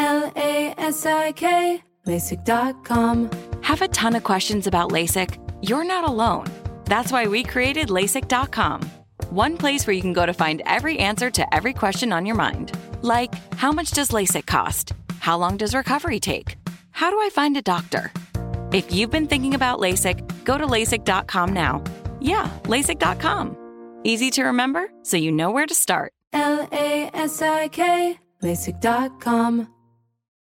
L A S I K, LASIK.com. Have a ton of questions about LASIK? You're not alone. That's why we created LASIK.com. One place where you can go to find every answer to every question on your mind. Like, how much does LASIK cost? How long does recovery take? How do I find a doctor? If you've been thinking about LASIK, go to LASIK.com now. Yeah, LASIK.com. Easy to remember, so you know where to start. L A S I K, LASIK.com.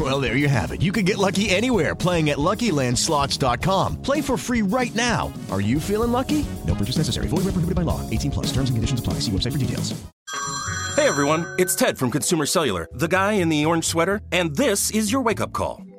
Well, there you have it. You can get lucky anywhere playing at LuckyLandSlots.com. Play for free right now. Are you feeling lucky? No purchase necessary. Void where prohibited by law. 18 plus. Terms and conditions apply. See website for details. Hey everyone, it's Ted from Consumer Cellular, the guy in the orange sweater, and this is your wake up call.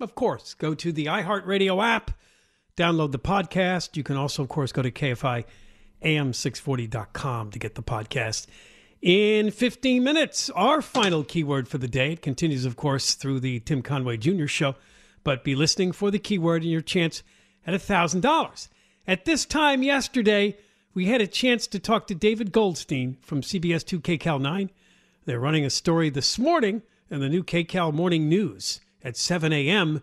of course, go to the iHeartRadio app, download the podcast. You can also, of course, go to KFI AM640.com to get the podcast. In 15 minutes, our final keyword for the day. It continues, of course, through the Tim Conway Jr. show, but be listening for the keyword and your chance at $1,000. At this time yesterday, we had a chance to talk to David Goldstein from CBS 2 KCAL 9. They're running a story this morning in the new KCAL Morning News at 7 a.m.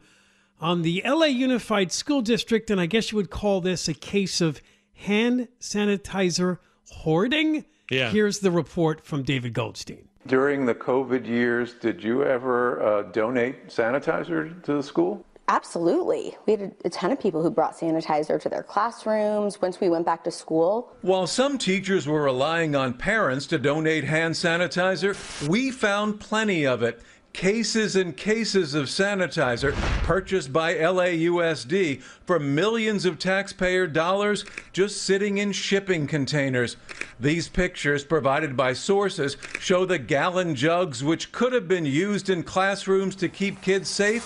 on the LA Unified School District, and I guess you would call this a case of hand sanitizer hoarding. Yeah. Here's the report from David Goldstein. During the COVID years, did you ever uh, donate sanitizer to the school? Absolutely. We had a, a ton of people who brought sanitizer to their classrooms once we went back to school. While some teachers were relying on parents to donate hand sanitizer, we found plenty of it. Cases and cases of sanitizer purchased by LAUSD for millions of taxpayer dollars just sitting in shipping containers. These pictures provided by sources show the gallon jugs which could have been used in classrooms to keep kids safe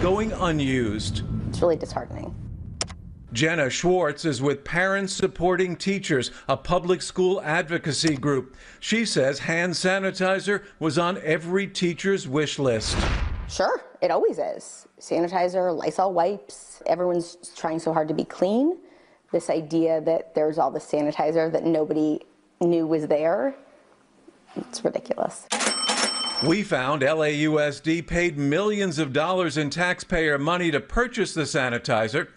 going unused. It's really disheartening. Jenna Schwartz is with Parents Supporting Teachers, a public school advocacy group. She says hand sanitizer was on every teacher's wish list. Sure, it always is. Sanitizer, Lysol wipes, everyone's trying so hard to be clean. This idea that there's all this sanitizer that nobody knew was there, it's ridiculous. We found LAUSD paid millions of dollars in taxpayer money to purchase the sanitizer,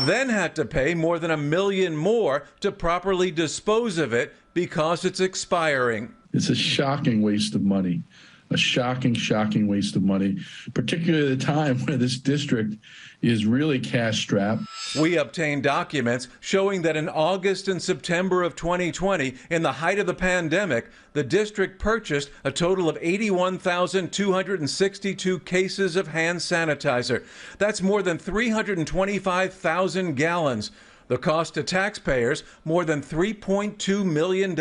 then had to pay more than a million more to properly dispose of it because it's expiring. It's a shocking waste of money. A shocking, shocking waste of money, particularly at a time where this district is really cash strapped. We obtained documents showing that in August and September of 2020, in the height of the pandemic, the district purchased a total of 81,262 cases of hand sanitizer. That's more than 325,000 gallons. The cost to taxpayers, more than $3.2 million.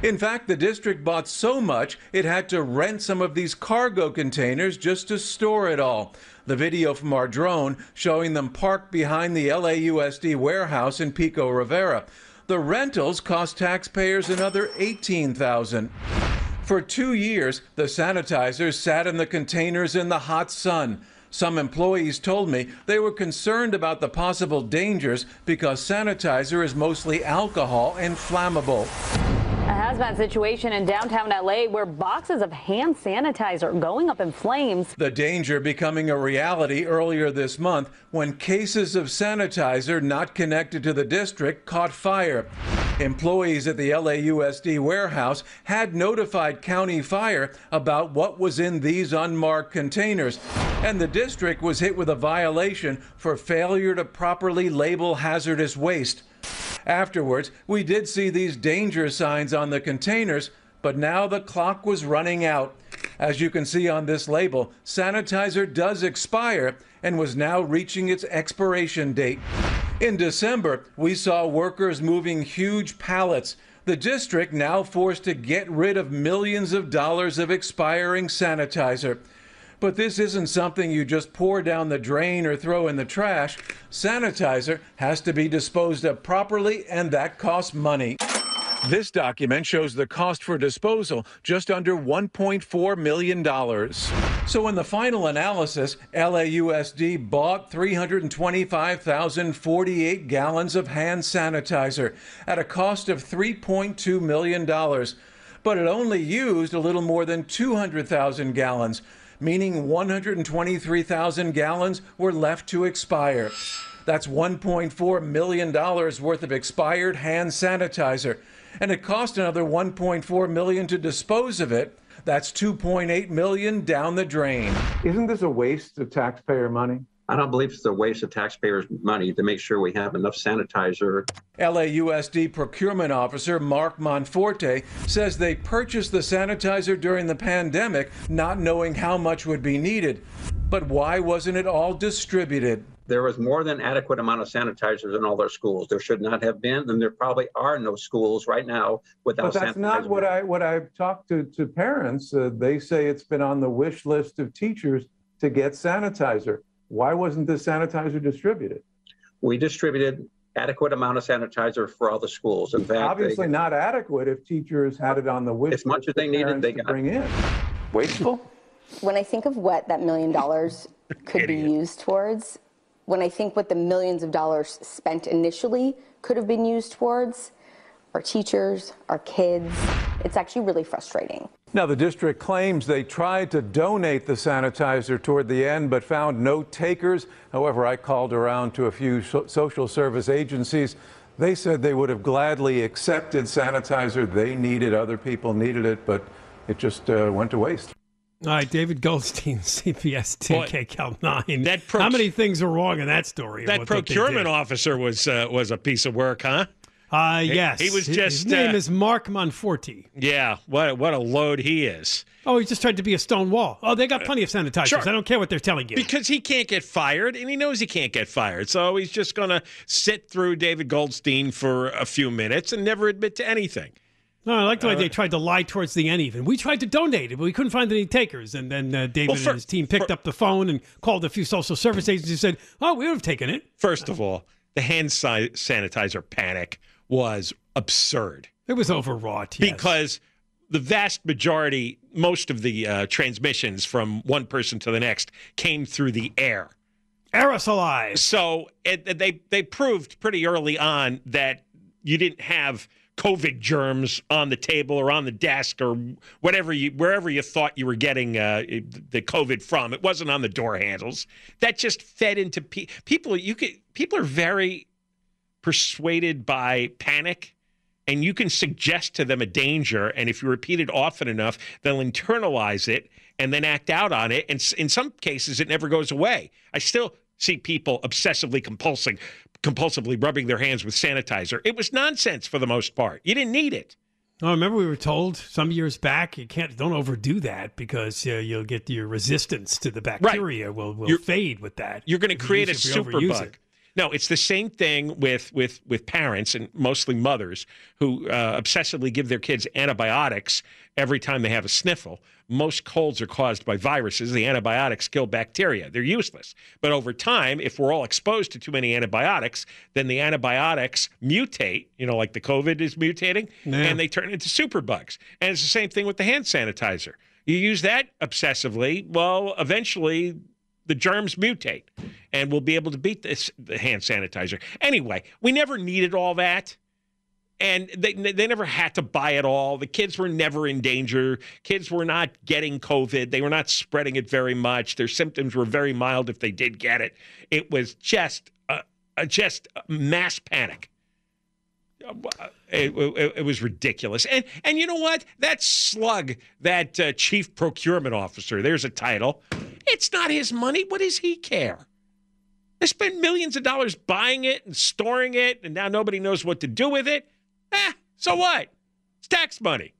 In fact, the district bought so much it had to rent some of these cargo containers just to store it all. The video from our drone showing them parked behind the LAUSD warehouse in Pico Rivera. The rentals cost taxpayers another 18,000. For 2 years, the sanitizers sat in the containers in the hot sun. Some employees told me they were concerned about the possible dangers because sanitizer is mostly alcohol and flammable. Hazmat situation in downtown LA where boxes of hand sanitizer going up in flames. The danger becoming a reality earlier this month when cases of sanitizer not connected to the district caught fire. Employees at the LAUSD warehouse had notified County Fire about what was in these unmarked containers, and the district was hit with a violation for failure to properly label hazardous waste. Afterwards, we did see these danger signs on the containers, but now the clock was running out. As you can see on this label, sanitizer does expire and was now reaching its expiration date. In December, we saw workers moving huge pallets. The district now forced to get rid of millions of dollars of expiring sanitizer. But this isn't something you just pour down the drain or throw in the trash. Sanitizer has to be disposed of properly, and that costs money. This document shows the cost for disposal just under $1.4 million. So, in the final analysis, LAUSD bought 325,048 gallons of hand sanitizer at a cost of $3.2 million. But it only used a little more than 200,000 gallons meaning 123,000 gallons were left to expire. That's $1.4 million worth of expired hand sanitizer. And it cost another 1.4 million to dispose of it. That's 2.8 million down the drain. Isn't this a waste of taxpayer money? I don't believe it's a waste of taxpayers' money to make sure we have enough sanitizer. LAUSD procurement officer Mark Monforte says they purchased the sanitizer during the pandemic, not knowing how much would be needed. But why wasn't it all distributed? There was more than adequate amount of sanitizers in all their schools. There should not have been, and there probably are no schools right now without. But that's not what I what I've talked to to parents. Uh, they say it's been on the wish list of teachers to get sanitizer. Why wasn't this sanitizer distributed? We distributed adequate amount of sanitizer for all the schools. In fact, obviously they, not adequate if teachers had it on the wish as much as they needed. They got bring in wasteful. When I think of what that million dollars could be used towards, when I think what the millions of dollars spent initially could have been used towards, our teachers, our kids, it's actually really frustrating. Now, the district claims they tried to donate the sanitizer toward the end, but found no takers. However, I called around to a few social service agencies. They said they would have gladly accepted sanitizer. They needed, other people needed it, but it just uh, went to waste. All right, David Goldstein, CBS 10 Cal 9. That How many things are wrong in that story? That procurement officer was uh, was a piece of work, huh? Uh, yes. He, was his, just. His name uh, is Mark Monforte. Yeah, what what a load he is. Oh, he just tried to be a stone wall. Oh, they got plenty of sanitizers. Sure. I don't care what they're telling you. Because he can't get fired, and he knows he can't get fired. So he's just going to sit through David Goldstein for a few minutes and never admit to anything. No, I like the way Uh, they tried to lie towards the end. Even we tried to donate it, but we couldn't find any takers. And then uh, David Well, for- and his team picked up the phone and called a few social service agencies and said, "Oh, we would have taken it." First of all, the hand si- sanitizer panic was absurd. It was overwrought yes. because the vast majority, most of the uh, transmissions from one person to the next came through the air. aerosolized. So it, they they proved pretty early on that you didn't have COVID germs on the table or on the desk or whatever you wherever you thought you were getting uh, the COVID from. It wasn't on the door handles. That just fed into pe- people. You could people are very persuaded by panic. And you can suggest to them a danger, and if you repeat it often enough, they'll internalize it and then act out on it. And in some cases, it never goes away. I still see people obsessively compulsing, compulsively rubbing their hands with sanitizer. It was nonsense for the most part. You didn't need it. I remember we were told some years back you can't don't overdo that because uh, you'll get your resistance to the bacteria will will You're- fade with that. You're going to create a use it, if you super overuse bug. it. No, it's the same thing with with with parents and mostly mothers who uh, obsessively give their kids antibiotics every time they have a sniffle. Most colds are caused by viruses. The antibiotics kill bacteria. They're useless. But over time, if we're all exposed to too many antibiotics, then the antibiotics mutate, you know, like the COVID is mutating, Yeah. and they turn into superbugs. And it's the same thing with the hand sanitizer. You use that obsessively, well, eventually the germs mutate and we'll be able to beat this the hand sanitizer. Anyway, we never needed all that. and they they never had to buy it all. The kids were never in danger. Kids were not getting COVID. They were not spreading it very much. Their symptoms were very mild if they did get it. It was just a, just mass panic. It, it, it, was ridiculous. And and you know what? That slug, that uh, chief procurement officer, there's a title. It's not his money. What does he care? They spent millions of dollars buying it and storing it, and now nobody knows what to do with it. Eh, so what? It's tax money.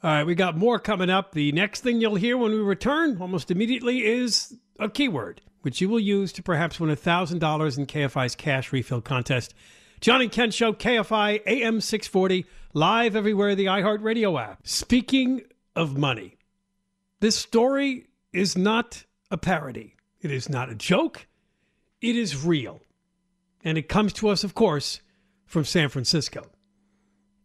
All right, we got more coming up. The next thing you'll hear when we return almost immediately is a keyword, which you will use to perhaps win $1,000 in KFI's cash refill contest. John and Ken Show, KFI AM 640, live everywhere, the iHeartRadio app. Speaking of money, this story is not a parody. It is not a joke. It is real. And it comes to us, of course, from San Francisco.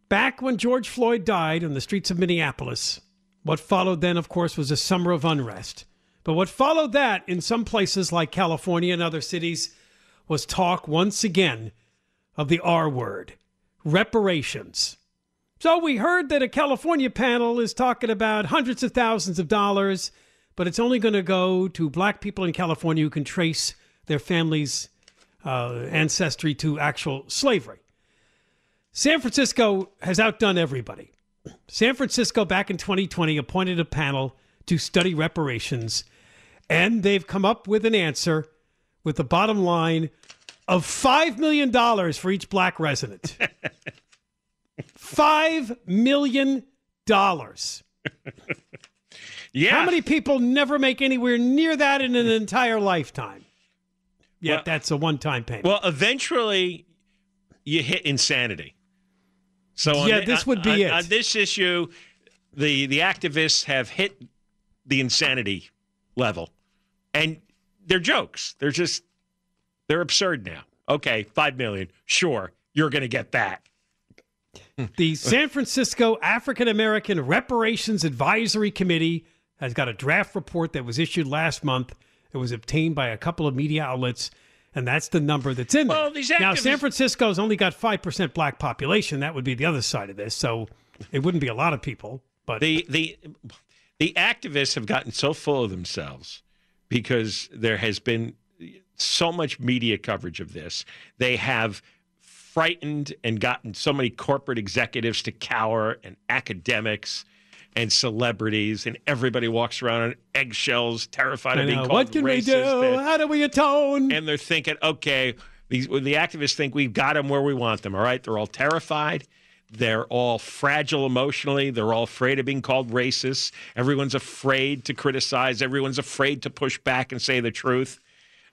Back when George Floyd died on the streets of Minneapolis, what followed then, of course, was a summer of unrest. But what followed that in some places like California and other cities was talk once again of the R word reparations. So we heard that a California panel is talking about hundreds of thousands of dollars, but it's only going to go to black people in California who can trace their family's uh, ancestry to actual slavery. San Francisco has outdone everybody. San Francisco, back in 2020, appointed a panel to study reparations, and they've come up with an answer with the bottom line of $5 million for each black resident. $5 million. Yeah. How many people never make anywhere near that in an entire lifetime? Yet well, that's a one time payment. Well, eventually you hit insanity. So yeah, this uh, would be on, it. On this issue, the the activists have hit the insanity level, and they're jokes. They're just they're absurd now. Okay, five million, sure, you're going to get that. The San Francisco African American Reparations Advisory Committee has got a draft report that was issued last month. It was obtained by a couple of media outlets and that's the number that's in there. Well, these now, San Francisco's only got five percent black population. That would be the other side of this. So it wouldn't be a lot of people. But the the the activists have gotten so full of themselves because there has been so much media coverage of this. They have frightened and gotten so many corporate executives to cower and academics and celebrities, and everybody walks around on eggshells, terrified of being called What can racist. we do? How do we atone? and they're thinking, okay, these the activists think we've got them where we want them. All right, they're all terrified. They're all fragile emotionally. They're all afraid of being called racist. Everyone's afraid to criticize. Everyone's afraid to push back and say the truth.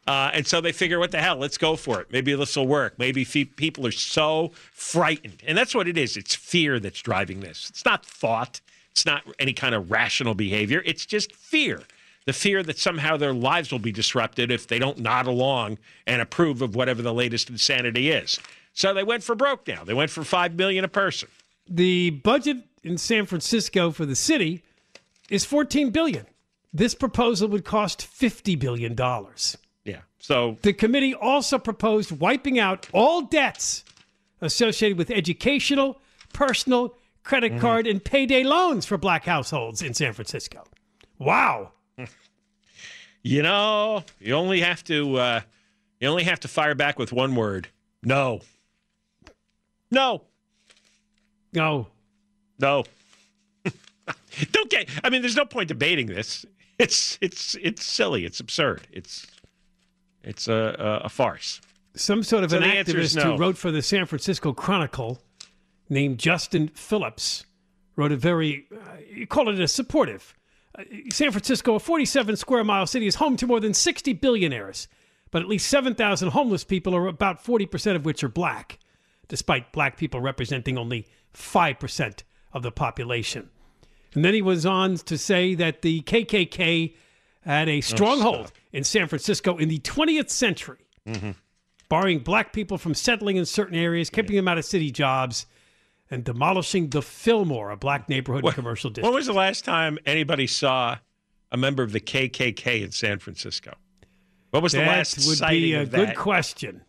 Uh, and so they figure, what the hell? Let's go for it. Maybe this will work. Maybe fe- people are so frightened. And that's what it is. It's fear that's driving this. It's not thought. It's not any kind of rational behavior. It's just fear. The fear that somehow their lives will be disrupted if they don't nod along and approve of whatever the latest insanity is. So they went for broke now. They went for 5 million a person. The budget in San Francisco for the city is 14 billion. This proposal would cost 50 billion dollars. Yeah. So the committee also proposed wiping out all debts associated with educational, personal, credit Mm-hmm. card, and payday loans for black households in San Francisco. Wow. You know, you only have to uh, you only have to fire back with one word. No. No. No. No. Don't get I mean there's no point debating this. It's it's it's silly, it's absurd. It's it's a a, a farce. Some sort of So an the answer is activist no. who wrote for the San Francisco Chronicle named Justin Phillips wrote a very, uh, you call it a supportive. Uh, San Francisco, a 47 square mile city, is home to more than 60 billionaires, but at least 7,000 homeless people, are about 40% of which are black, despite black people representing only 5% of the population. And then he was on to say that the KKK had a stronghold in San Francisco in the 20th century Mm-hmm. barring black people from settling in certain areas, keeping them out of city jobs, and demolishing the Fillmore, a black neighborhood and commercial district. When was the last time anybody saw a member of the KKK in San Francisco? What was the that last would sighting be a of good question.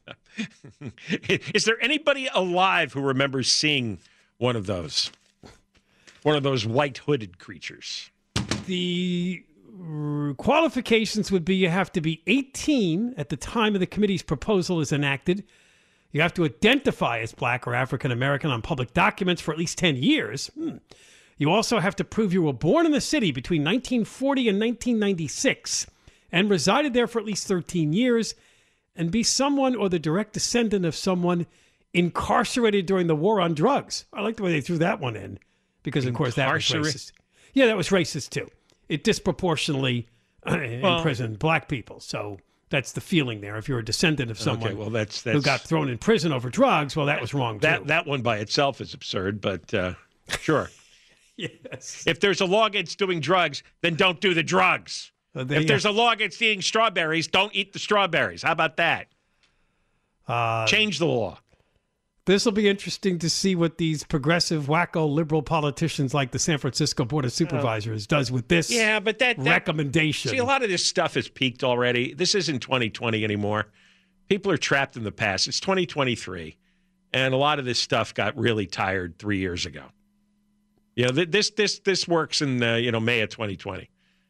Is there anybody alive who remembers seeing one of those? One of those white hooded creatures. The qualifications would be you have to be 18 at the time of the committee's proposal is enacted. You have to identify as black or African American on public documents for at least 10 years. Hmm. You also have to prove you were born in the city between 1940 and 1996 and resided there for at least 13 years and be someone or the direct descendant of someone incarcerated during the war on drugs. I like the way they threw that one in because, of course, that was racist. Yeah, that was racist too. It disproportionately Well- imprisoned black people. So that's the feeling there. If you're a descendant of someone Okay, well, that's, who got thrown in prison over drugs, well, that was wrong too. that that one by itself is absurd, but uh, sure. yes. If there's a law against doing drugs, then don't do the drugs. Uh, there if there's a law against eating strawberries, don't eat the strawberries. How about that? Uh, Change the law. This will be interesting to see what these progressive, wacko, liberal politicians like the San Francisco Board of Supervisors does with this Yeah, but that, that recommendation. See, a lot of this stuff has peaked already. This isn't 2020 anymore. People are trapped in the past. It's 2023, and a lot of this stuff got really tired three years ago. You know, this this this works in uh, you know May of 2020.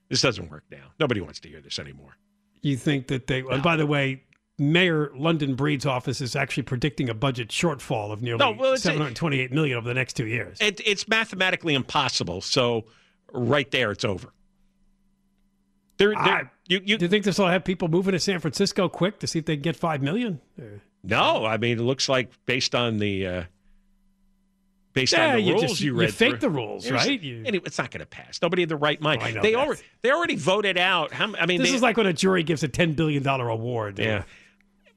This doesn't work now. Nobody wants to hear this anymore. You think that they? And by the way, Mayor London Breed's office is actually predicting a budget shortfall of nearly No, well, 728 million over the next two years. It, it's mathematically impossible. So right there, it's over. There, there, you, you, Do you think this will have people moving to San Francisco quick to see if they can get five million? No, I mean, it looks like based on the uh, based Yeah, on the you rules just- you you read, fake through. the rules, right? You- anyway, it's not going to pass. Nobody in the right mind. Oh, I they that. already they already voted out. How, I mean, this they, is like when a jury gives a ten billion dollar award. yeah.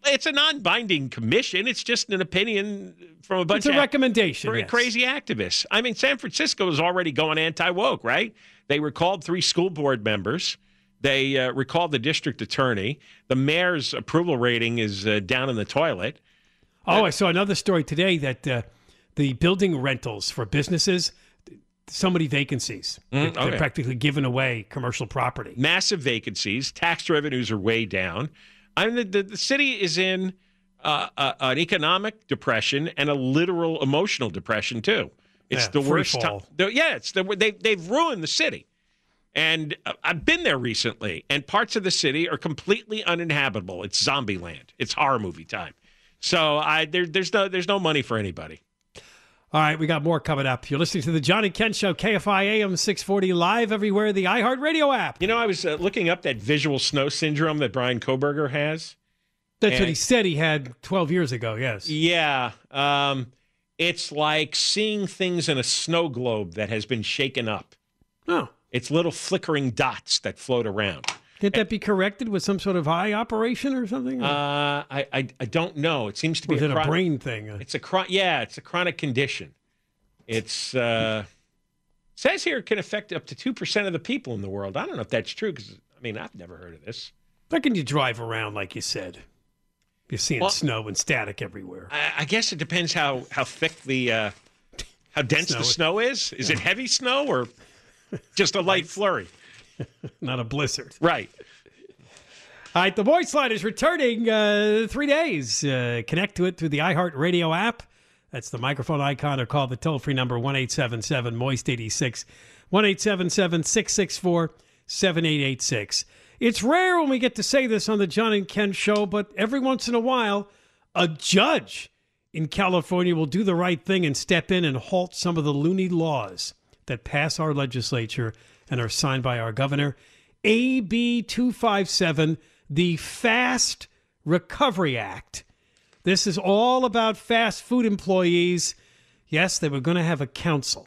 It's a non-binding commission. It's just an opinion from a bunch It's a of recommendation, very yes. crazy activists. I mean, San Francisco is already going anti-woke, right? They recalled three school board members. They uh, recalled the district attorney. The mayor's approval rating is uh, down in the toilet. Oh, I saw another story today that uh, the building rentals for businesses, so many vacancies. Mm, They're practically giving away commercial property. massive vacancies. Tax revenues are way down. I mean, the, the, city is in uh, uh, an economic depression and a literal emotional depression too. It's Yeah, the worst time. Yeah, it's the they they've ruined the city. And uh, I've been there recently, and parts of the city are completely uninhabitable. It's zombie land. It's horror movie time. So I there, there's no there's no money for anybody. All right, we got more coming up. You're listening to the John and Ken Show, KFI AM 640, live everywhere, the iHeartRadio app. You know, I was uh, looking up that visual snow syndrome that Bryan Kohberger has. That's what he said he had 12 years ago, yes. Yeah. Um, it's like seeing things in a snow globe that has been shaken up. Oh. It's little flickering dots that float around. Can't that be corrected with some sort of eye operation or something? Uh, I, I I don't know. It seems to be is it a brain thing? It's a chron- yeah, it's a chronic condition. It's uh, says here it can affect up to two percent of the people in the world. I don't know if that's true because I mean I've never heard of this. How can you drive around like you said? You're seeing Well- snow and static everywhere. I, I guess it depends how how thick the uh, how dense Snow the is- snow is. Is it heavy snow or just a light flurry? Not a blizzard. Right. All right, the voice line is returning uh, three days. Uh, connect to it through the iHeartRadio app. That's the microphone icon or call the toll free number 1 877 Moist 86, 1 664 7886. It's rare when we get to say this on the John and Ken show, but every once in a while, a judge in California will do the right thing and step in and halt some of the loony laws that pass our legislature and are signed by our governor. AB 257, the Fast Recovery Act. This is all about fast food employees. Yes, they were going to have a council,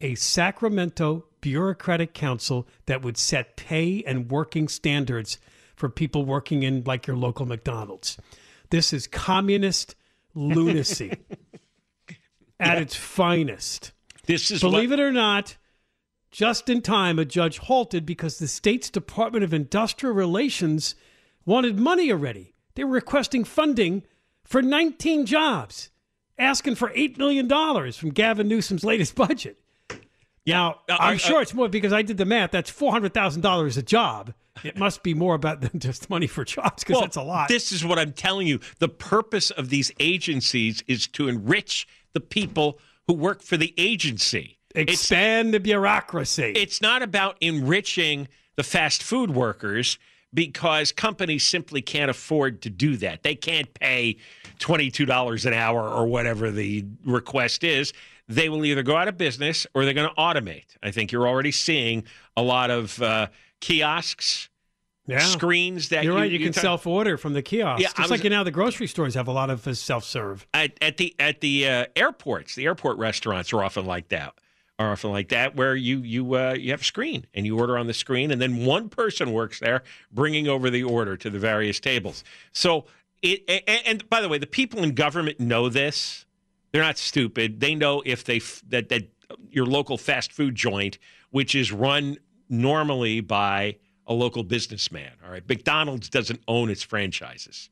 a Sacramento bureaucratic council that would set pay and working standards for people working in like your local McDonald's. This is communist lunacy at its finest. This is Believe it or not, just in time, a judge halted because the state's Department of Industrial Relations wanted money already. They were requesting funding for 19 jobs, asking for $8 million from Gavin Newsom's latest budget. Now, Uh, I'm are- sure it's more because I did the math. That's $400,000 a job it must be more about than just money for jobs because Well, that's a lot. This is what I'm telling you. The purpose of these agencies is to enrich the people who work for the agency. Expand the bureaucracy. It's not about enriching the fast food workers because companies simply can't afford to do that. They can't pay $22 an hour or whatever the request is. They will either go out of business or they're going to automate. I think you're already seeing a lot of uh, kiosks, Yeah. screens that You're you, right. You, can talk- self order from the kiosks. Yeah, Just was- like you know, the grocery stores have a lot of uh, self serve. at, at the at the uh, airports. The airport restaurants are often like that. Are often like that, where you you uh, you have a screen and you order on the screen, and then one person works there, bringing over the order to the various tables. So it and, and by the way, the people in government know this. They're not stupid. They know if they that that your local fast food joint, which is run normally by a local businessman. All right, McDonald's doesn't own its franchises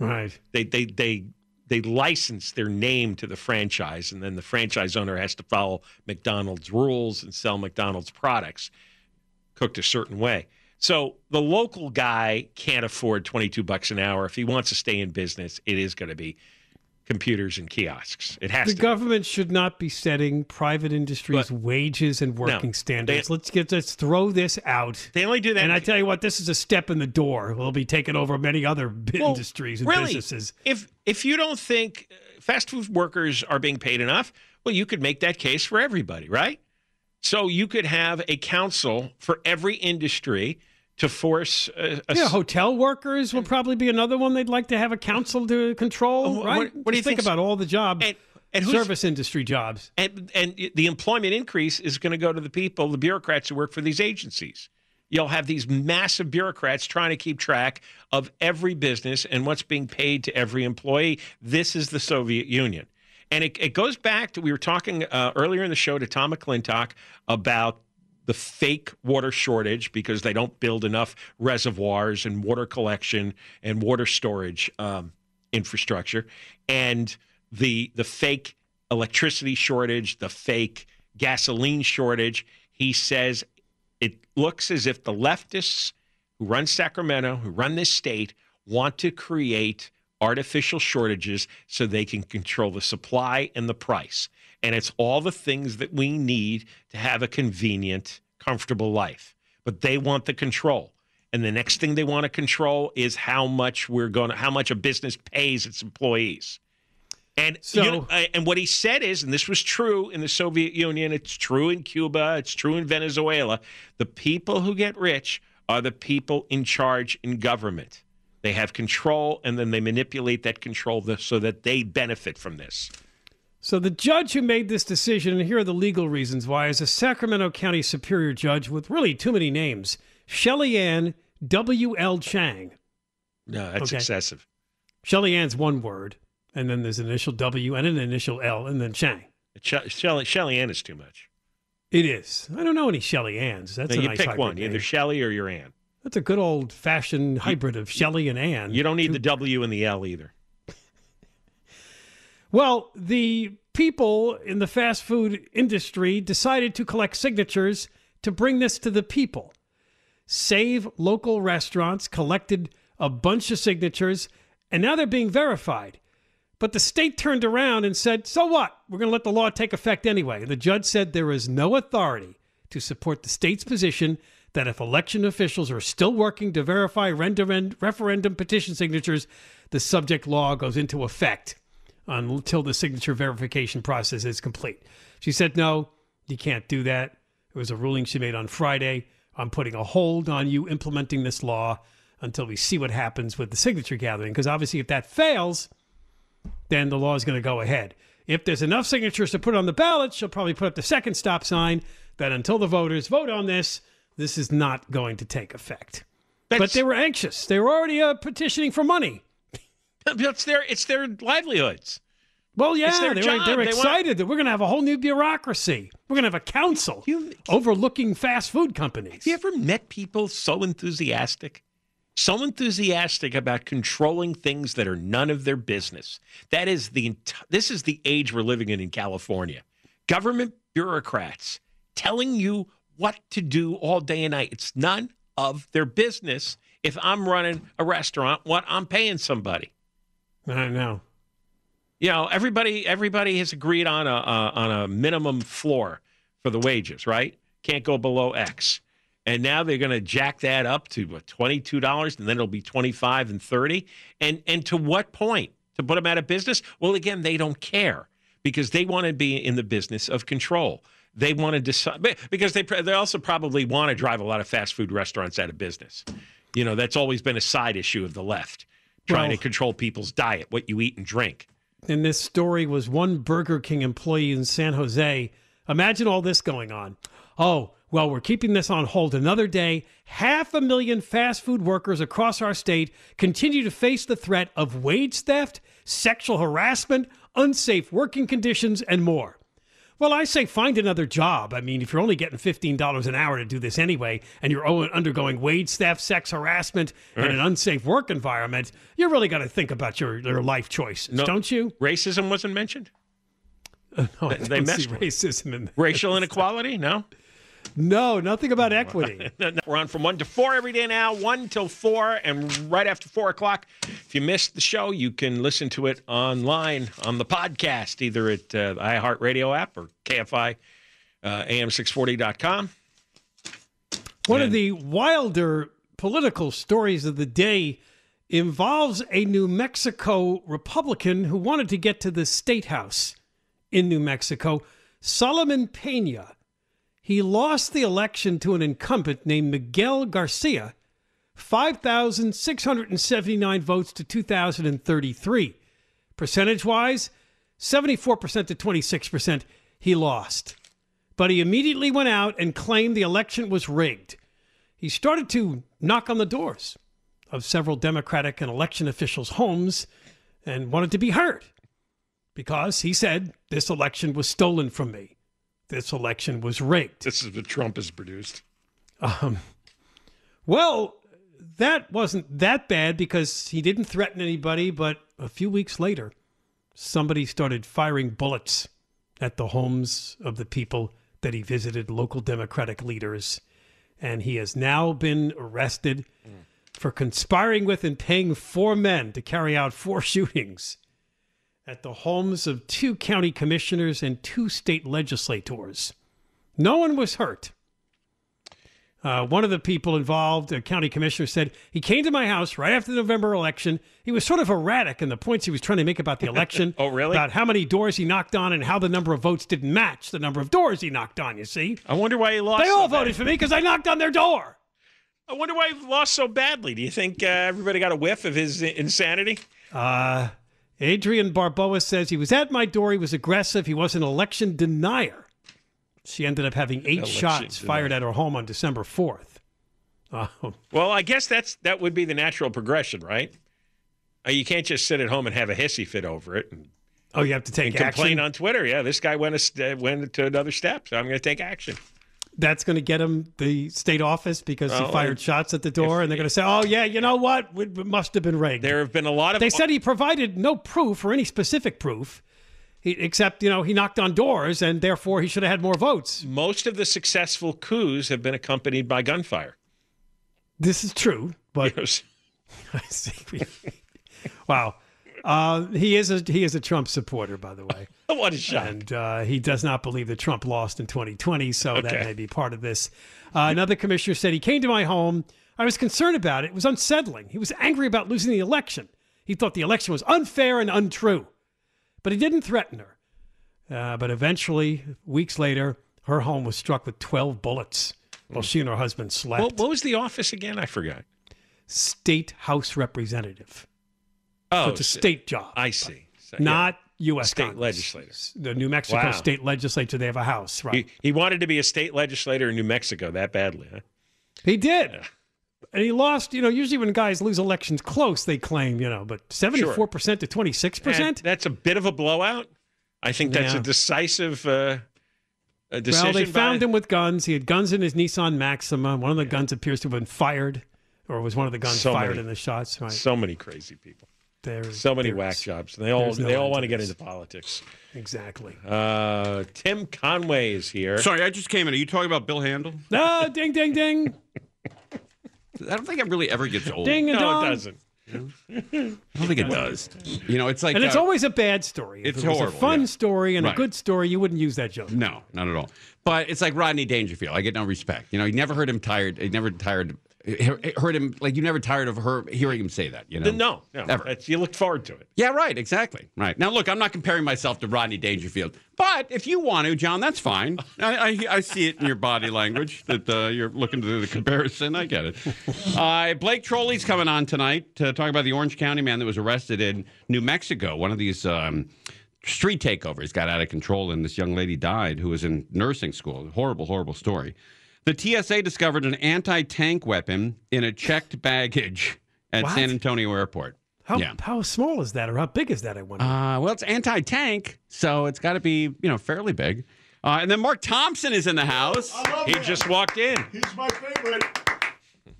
Right. they they they they license their name to the franchise and then the franchise owner has to follow McDonald's rules and sell McDonald's products cooked a certain way. So the local guy can't afford 22 bucks an hour if he wants to stay in business it is going to be computers and kiosks. It has The government should not be setting private industries' wages and working standards. let's get let's throw this out. They only do that And I tell you what, this is a step in the door. We'll be taking over many other Well, industries and really, businesses. If if you don't think uh, fast food workers are being paid enough, well, you could make that case for everybody, right? So you could have a council for every industry to force a, a Yeah, hotel workers will probably be another one they'd like to have a council to control, Oh, what- right? what do you think about all the jobs, and who's- service industry jobs. and and the employment increase is going to go to the people, the bureaucrats who work for these agencies. You'll have these massive bureaucrats trying to keep track of every business and what's being paid to every employee. This is the Soviet Union. And it, it goes back to we were talking uh, earlier in the show to Tom McClintock about the fake water shortage because they don't build enough reservoirs and water collection and water storage um, infrastructure, and the the fake electricity shortage, the fake gasoline shortage. He says it looks as if the leftists who run Sacramento, who run this state, want to create artificial shortages so they can control the supply and the price. And it's all the things that we need to have a convenient, comfortable life. But they want the control. And the next thing they want to control is how much we're going to, how much a business pays its employees. And So- you know, and what he said is, and this was true in the Soviet Union, it's true in Cuba, it's true in Venezuela. The people who get rich are the people in charge in government. They have control, and then they manipulate that control so that they benefit from this. So the judge who made this decision, and here are the legal reasons why, is a Sacramento County Superior Judge with really too many names. Shelly Ann W. L. Chang. No, that's Okay. excessive. Shelly Ann's one word, and then there's an initial W and an initial L, and then Chang. She- Shelly, Shelly Ann is too much. It is. I don't know any Shelly Ann's. That's Now, a you nice pick one, name. either Shelly or your Ann. That's a good old fashioned hybrid of Shelly and Ann. You don't need the W and the L either. Well, the people in the fast food industry decided to collect signatures to bring this to the people. Save local restaurants collected a bunch of signatures, and now they're being verified. But the state turned around and said, So what? We're going to let the law take effect anyway. And The judge said there is no authority to support the state's position that if election officials are still working to verify referendum petition signatures, the subject law goes into effect until the signature verification process is complete. She said, No, you can't do that. It was a ruling she made on Friday. I'm putting a hold on you implementing this law until we see what happens with the signature gathering. Because obviously, if that fails, then the law is going to go ahead. If there's enough signatures to put on the ballot, she'll probably put up the second stop sign that until the voters vote on this, this is not going to take effect. but they were anxious. They were already uh, petitioning for money. It's their it's their livelihoods. Well, yeah, they're, job. they're They want- excited that we're going to have a whole new bureaucracy. We're going to have a council overlooking fast food companies. Have you ever met people so enthusiastic? So enthusiastic about controlling things that are none of their business. That is the this is the age we're living in in California. Government bureaucrats telling you what to do all day and night. It's none of their business if I'm running a restaurant, what I'm paying somebody. I know. You know, everybody everybody has agreed on a, on a minimum floor for the wages, right? Can't go below X. And now they're going to jack that up to what, $22 and then it'll be 25 and 30. And and to what point? To put them out of business? Well, again, they don't care because they want to be in the business of control. They want to decide because they they also probably want to drive a lot of fast food restaurants out of business. You know, that's always been a side issue of the left, trying Well- to control people's diet, what you eat and drink. And this story was one Burger King employee in San Jose. Imagine all this going on. Oh, well, we're keeping this on hold another day. Half a million fast food workers across our state continue to face the threat of wage theft, sexual harassment, unsafe working conditions, and more. Well, I say find another job. I mean, if you're only getting $15 an hour to do this anyway, and you're undergoing wage theft, sex harassment, and an unsafe work environment, you're really got to think about your, your life choices, No- don't you? Racism wasn't mentioned. Uh, no, I They- they don't messed see racism in Racial inequality? No. No, nothing about equity. We're on from one to four every day now, one till four, and right after four o'clock. If you missed the show, you can listen to it online on the podcast, either at uh, the iHeartRadio app or KFI uh, AM640.com. One of the wilder political stories of the day involves a New Mexico Republican who wanted to get to the state house in New Mexico, Solomon Pena. He lost the election to an incumbent named Miguel Garcia, 5,679 votes to 2,033. Percentage wise, 74% to 26%, he lost. But he immediately went out and claimed the election was rigged. He started to knock on the doors of several Democratic and election officials' homes and wanted to be heard because he said this election was stolen from me. This election was rigged. This is what Trump has produced. Um, well, that wasn't that bad because he didn't threaten anybody, but a few weeks later, somebody started firing bullets at the homes of the people that he visited, local Democratic leaders. And he has now been arrested for conspiring with and paying four men to carry out four shootings at the homes of two county commissioners and two state legislators. No one was hurt. Uh, one of the people involved, a county commissioner, said he came to my house right after the November election. He was sort of erratic in the points he was trying to make about the election. Oh, really? About how many doors he knocked on and how the number of votes didn't match the number of doors he knocked on. You see, I wonder why he lost. they so all bad. voted for me because I knocked on their door. I wonder why he lost so badly. Do you think uh, everybody got a whiff of his insanity? Uh, Adriann Barboa says he was at my door. He was aggressive. He was an election denier. She ended up having eight Election shots fired at her home on December fourth. Um, Well, I guess that's that would be the natural progression, right? Uh, you can't just sit at home and have a hissy fit over it and, oh, you have to take and complain on Twitter. Yeah, this guy went a, st- went to another step, so I'm going to take action. That's going to get him the state office because Well, he fired if- shots at the door, and they're going to say, "Oh yeah, you know what? It must have been rigged." There have been a lot of They said he provided no proof or any specific proof, he, except you know he knocked on doors, and therefore he should have had more votes. most of the successful coups have been accompanied by gunfire. This is true, but Yes. I see. wow, uh, he is a he is a Trump supporter, by the way. what a shock! And uh, he does not believe that Trump lost in 2020, so that may be part of this. Uh, another commissioner said he came to my home. I was concerned about it. It was unsettling. He was angry about losing the election. He thought the election was unfair and untrue, but he didn't threaten her. Uh, but eventually, weeks later, her home was struck with 12 bullets while she and her husband slept. What, what was the office again? I forgot. State House Representative. Oh, so it's a state job. I see. So. Not U.S. State Congress. legislator. The New Mexico Wow. state legislature, they have a house, right? He, he wanted to be a state legislator in New Mexico that badly, huh? He did. And he lost, you know, usually when guys lose elections close, they claim, you know, but 74% to 26%? And that's a bit of a blowout. I think that's Yeah. a decisive uh, a decision. well, they by- found him with guns. He had guns in his Nissan Maxima. One of the guns appears to have been fired, or was one of the guns So fired many- in the shots. Right. So many crazy people. There's, So many there's- whack jobs. And they all no they all want to get into politics. Exactly. Uh, Tim Conway is here. Sorry, I just came in. Are you talking about Bill Handel? Ah, ding, ding, ding. I don't think it really ever gets old. Ding a No, dong. it doesn't. I don't think it does. You know, it's like and it's uh, always a bad story. If it's it was horrible, a fun yeah. story and Right. a good story, you wouldn't use that joke. No, not at all. But it's like Rodney Dangerfield. I get no respect. You know, you never heard him tired. He never tired. Heard him like you never tired of her hearing him say that. You know, No, no. Ever. You looked forward to it. Yeah, right. Exactly. Right. Now, look, I'm not comparing myself to Rodney Dangerfield, but if you want to, John, that's fine. I, I, I see it in your body language that uh, you're looking to do the comparison. I get it. Uh, Blake Trolley's coming on tonight to talk about the Orange County man that was arrested in New Mexico. One of these um, street takeovers got out of control, and this young lady died who was in nursing school. Horrible, horrible story. The TSA discovered an anti tank weapon in a checked baggage at What? San Antonio Airport. How, yeah. how small is that or how big is that, I wonder? Uh, well, it's anti-tank, so it's got to be you know fairly big. Uh, and then Mark Thompson is in the house. He just walked in. He's my favorite.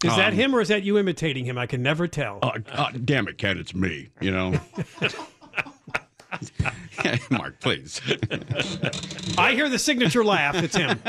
is that um, him or is that you imitating him? I can never tell. Uh, uh, damn it, Ken, it's me. You know. Mark, please. I hear the signature laugh. It's him.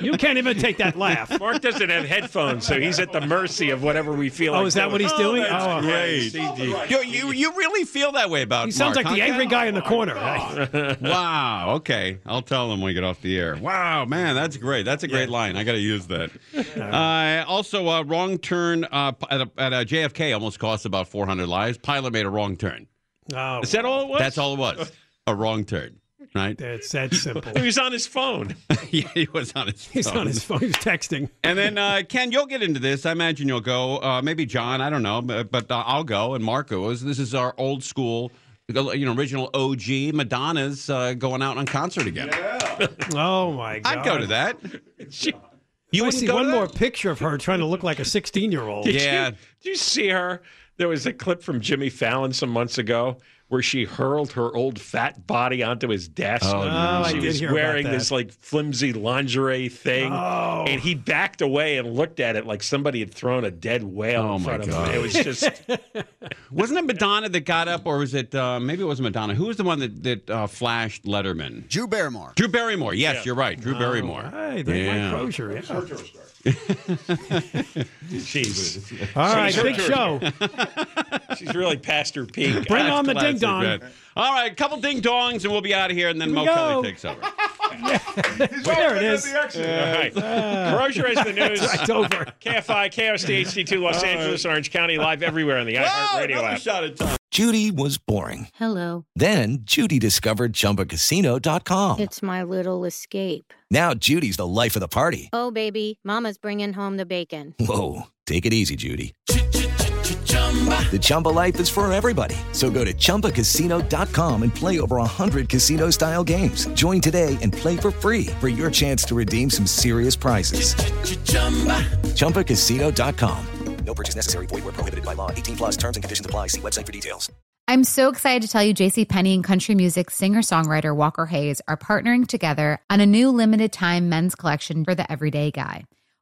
you can't imitate that laugh. Mark doesn't have headphones, so he's at the mercy of whatever we feel. Oh, like is that what he's doing? Oh, Great. You, you, you really feel that way about He sounds Mark, like the huh, angry guy in the corner. right? wow. Okay. I'll tell him when we get off the air. Wow, man, that's great. That's a great line. I got to use that. Uh, also, uh, wrong turn uh, at, a, at a JFK almost cost about 400 lives. Pilot made a wrong turn. Oh, Is that all it was? That's all it was. A wrong turn. Right? That's that simple. He was on his phone. yeah, he was on his phone. He's on his phone. He's texting. And then, uh, Ken, you'll get into this. I imagine you'll go. Uh, maybe John, I don't know, but, but uh, I'll go. And Marco is. This is our old school, you know, original OG. Madonna's uh, going out on concert again. Oh my god! I'd go to that. You wouldn't I see go one to more picture of her trying to look like a 16 year old. Did Yeah. You, did you see her? There was a clip from Jimmy Fallon some months ago where she hurled her old fat body onto his desk. Oh, no. Oh, I she did was hear about wearing that. this like flimsy lingerie thing, Oh. and he backed away and looked at it like somebody had thrown a dead whale Oh, in my front of God. him. It was just Wasn't it Madonna that got up, or was it uh, maybe it wasn't Madonna? Who was the one that that uh, flashed Letterman? Drew Barrymore. Drew Barrymore. Yes, Yeah. you're right. Drew Barrymore. Hey, they Yeah. like Crozier. Yeah. Jeez. All right, She's- big show. She's really past her peak. Bring on the ding dong. Man. a couple ding dongs, and we'll be out of here, and then Here Mo go. Kelly takes over. there it is. All right. Crozier has the news. It's over. KFI, KOST, HD2, Los Angeles, Orange County, live everywhere on the iHeartRadio app. shot at time. Judy was boring. Hello. Then Judy discovered ChumbaCasino.com. It's my little escape. Now Judy's the life of the party. Oh, baby, Mama's bringing home the bacon. Whoa, take it easy, Judy. The Chumba life is for everybody. So go to ChumbaCasino.com and play over 100 casino-style games. Join today and play for free for your chance to redeem some serious prizes. ChumbaCasino.com. No purchase necessary. Void where prohibited by law. 18 plus terms and conditions apply. See website for details. I'm so excited to tell you JC Penney and country music singer-songwriter Walker Hayes are partnering together on a new limited time men's collection for the everyday guy.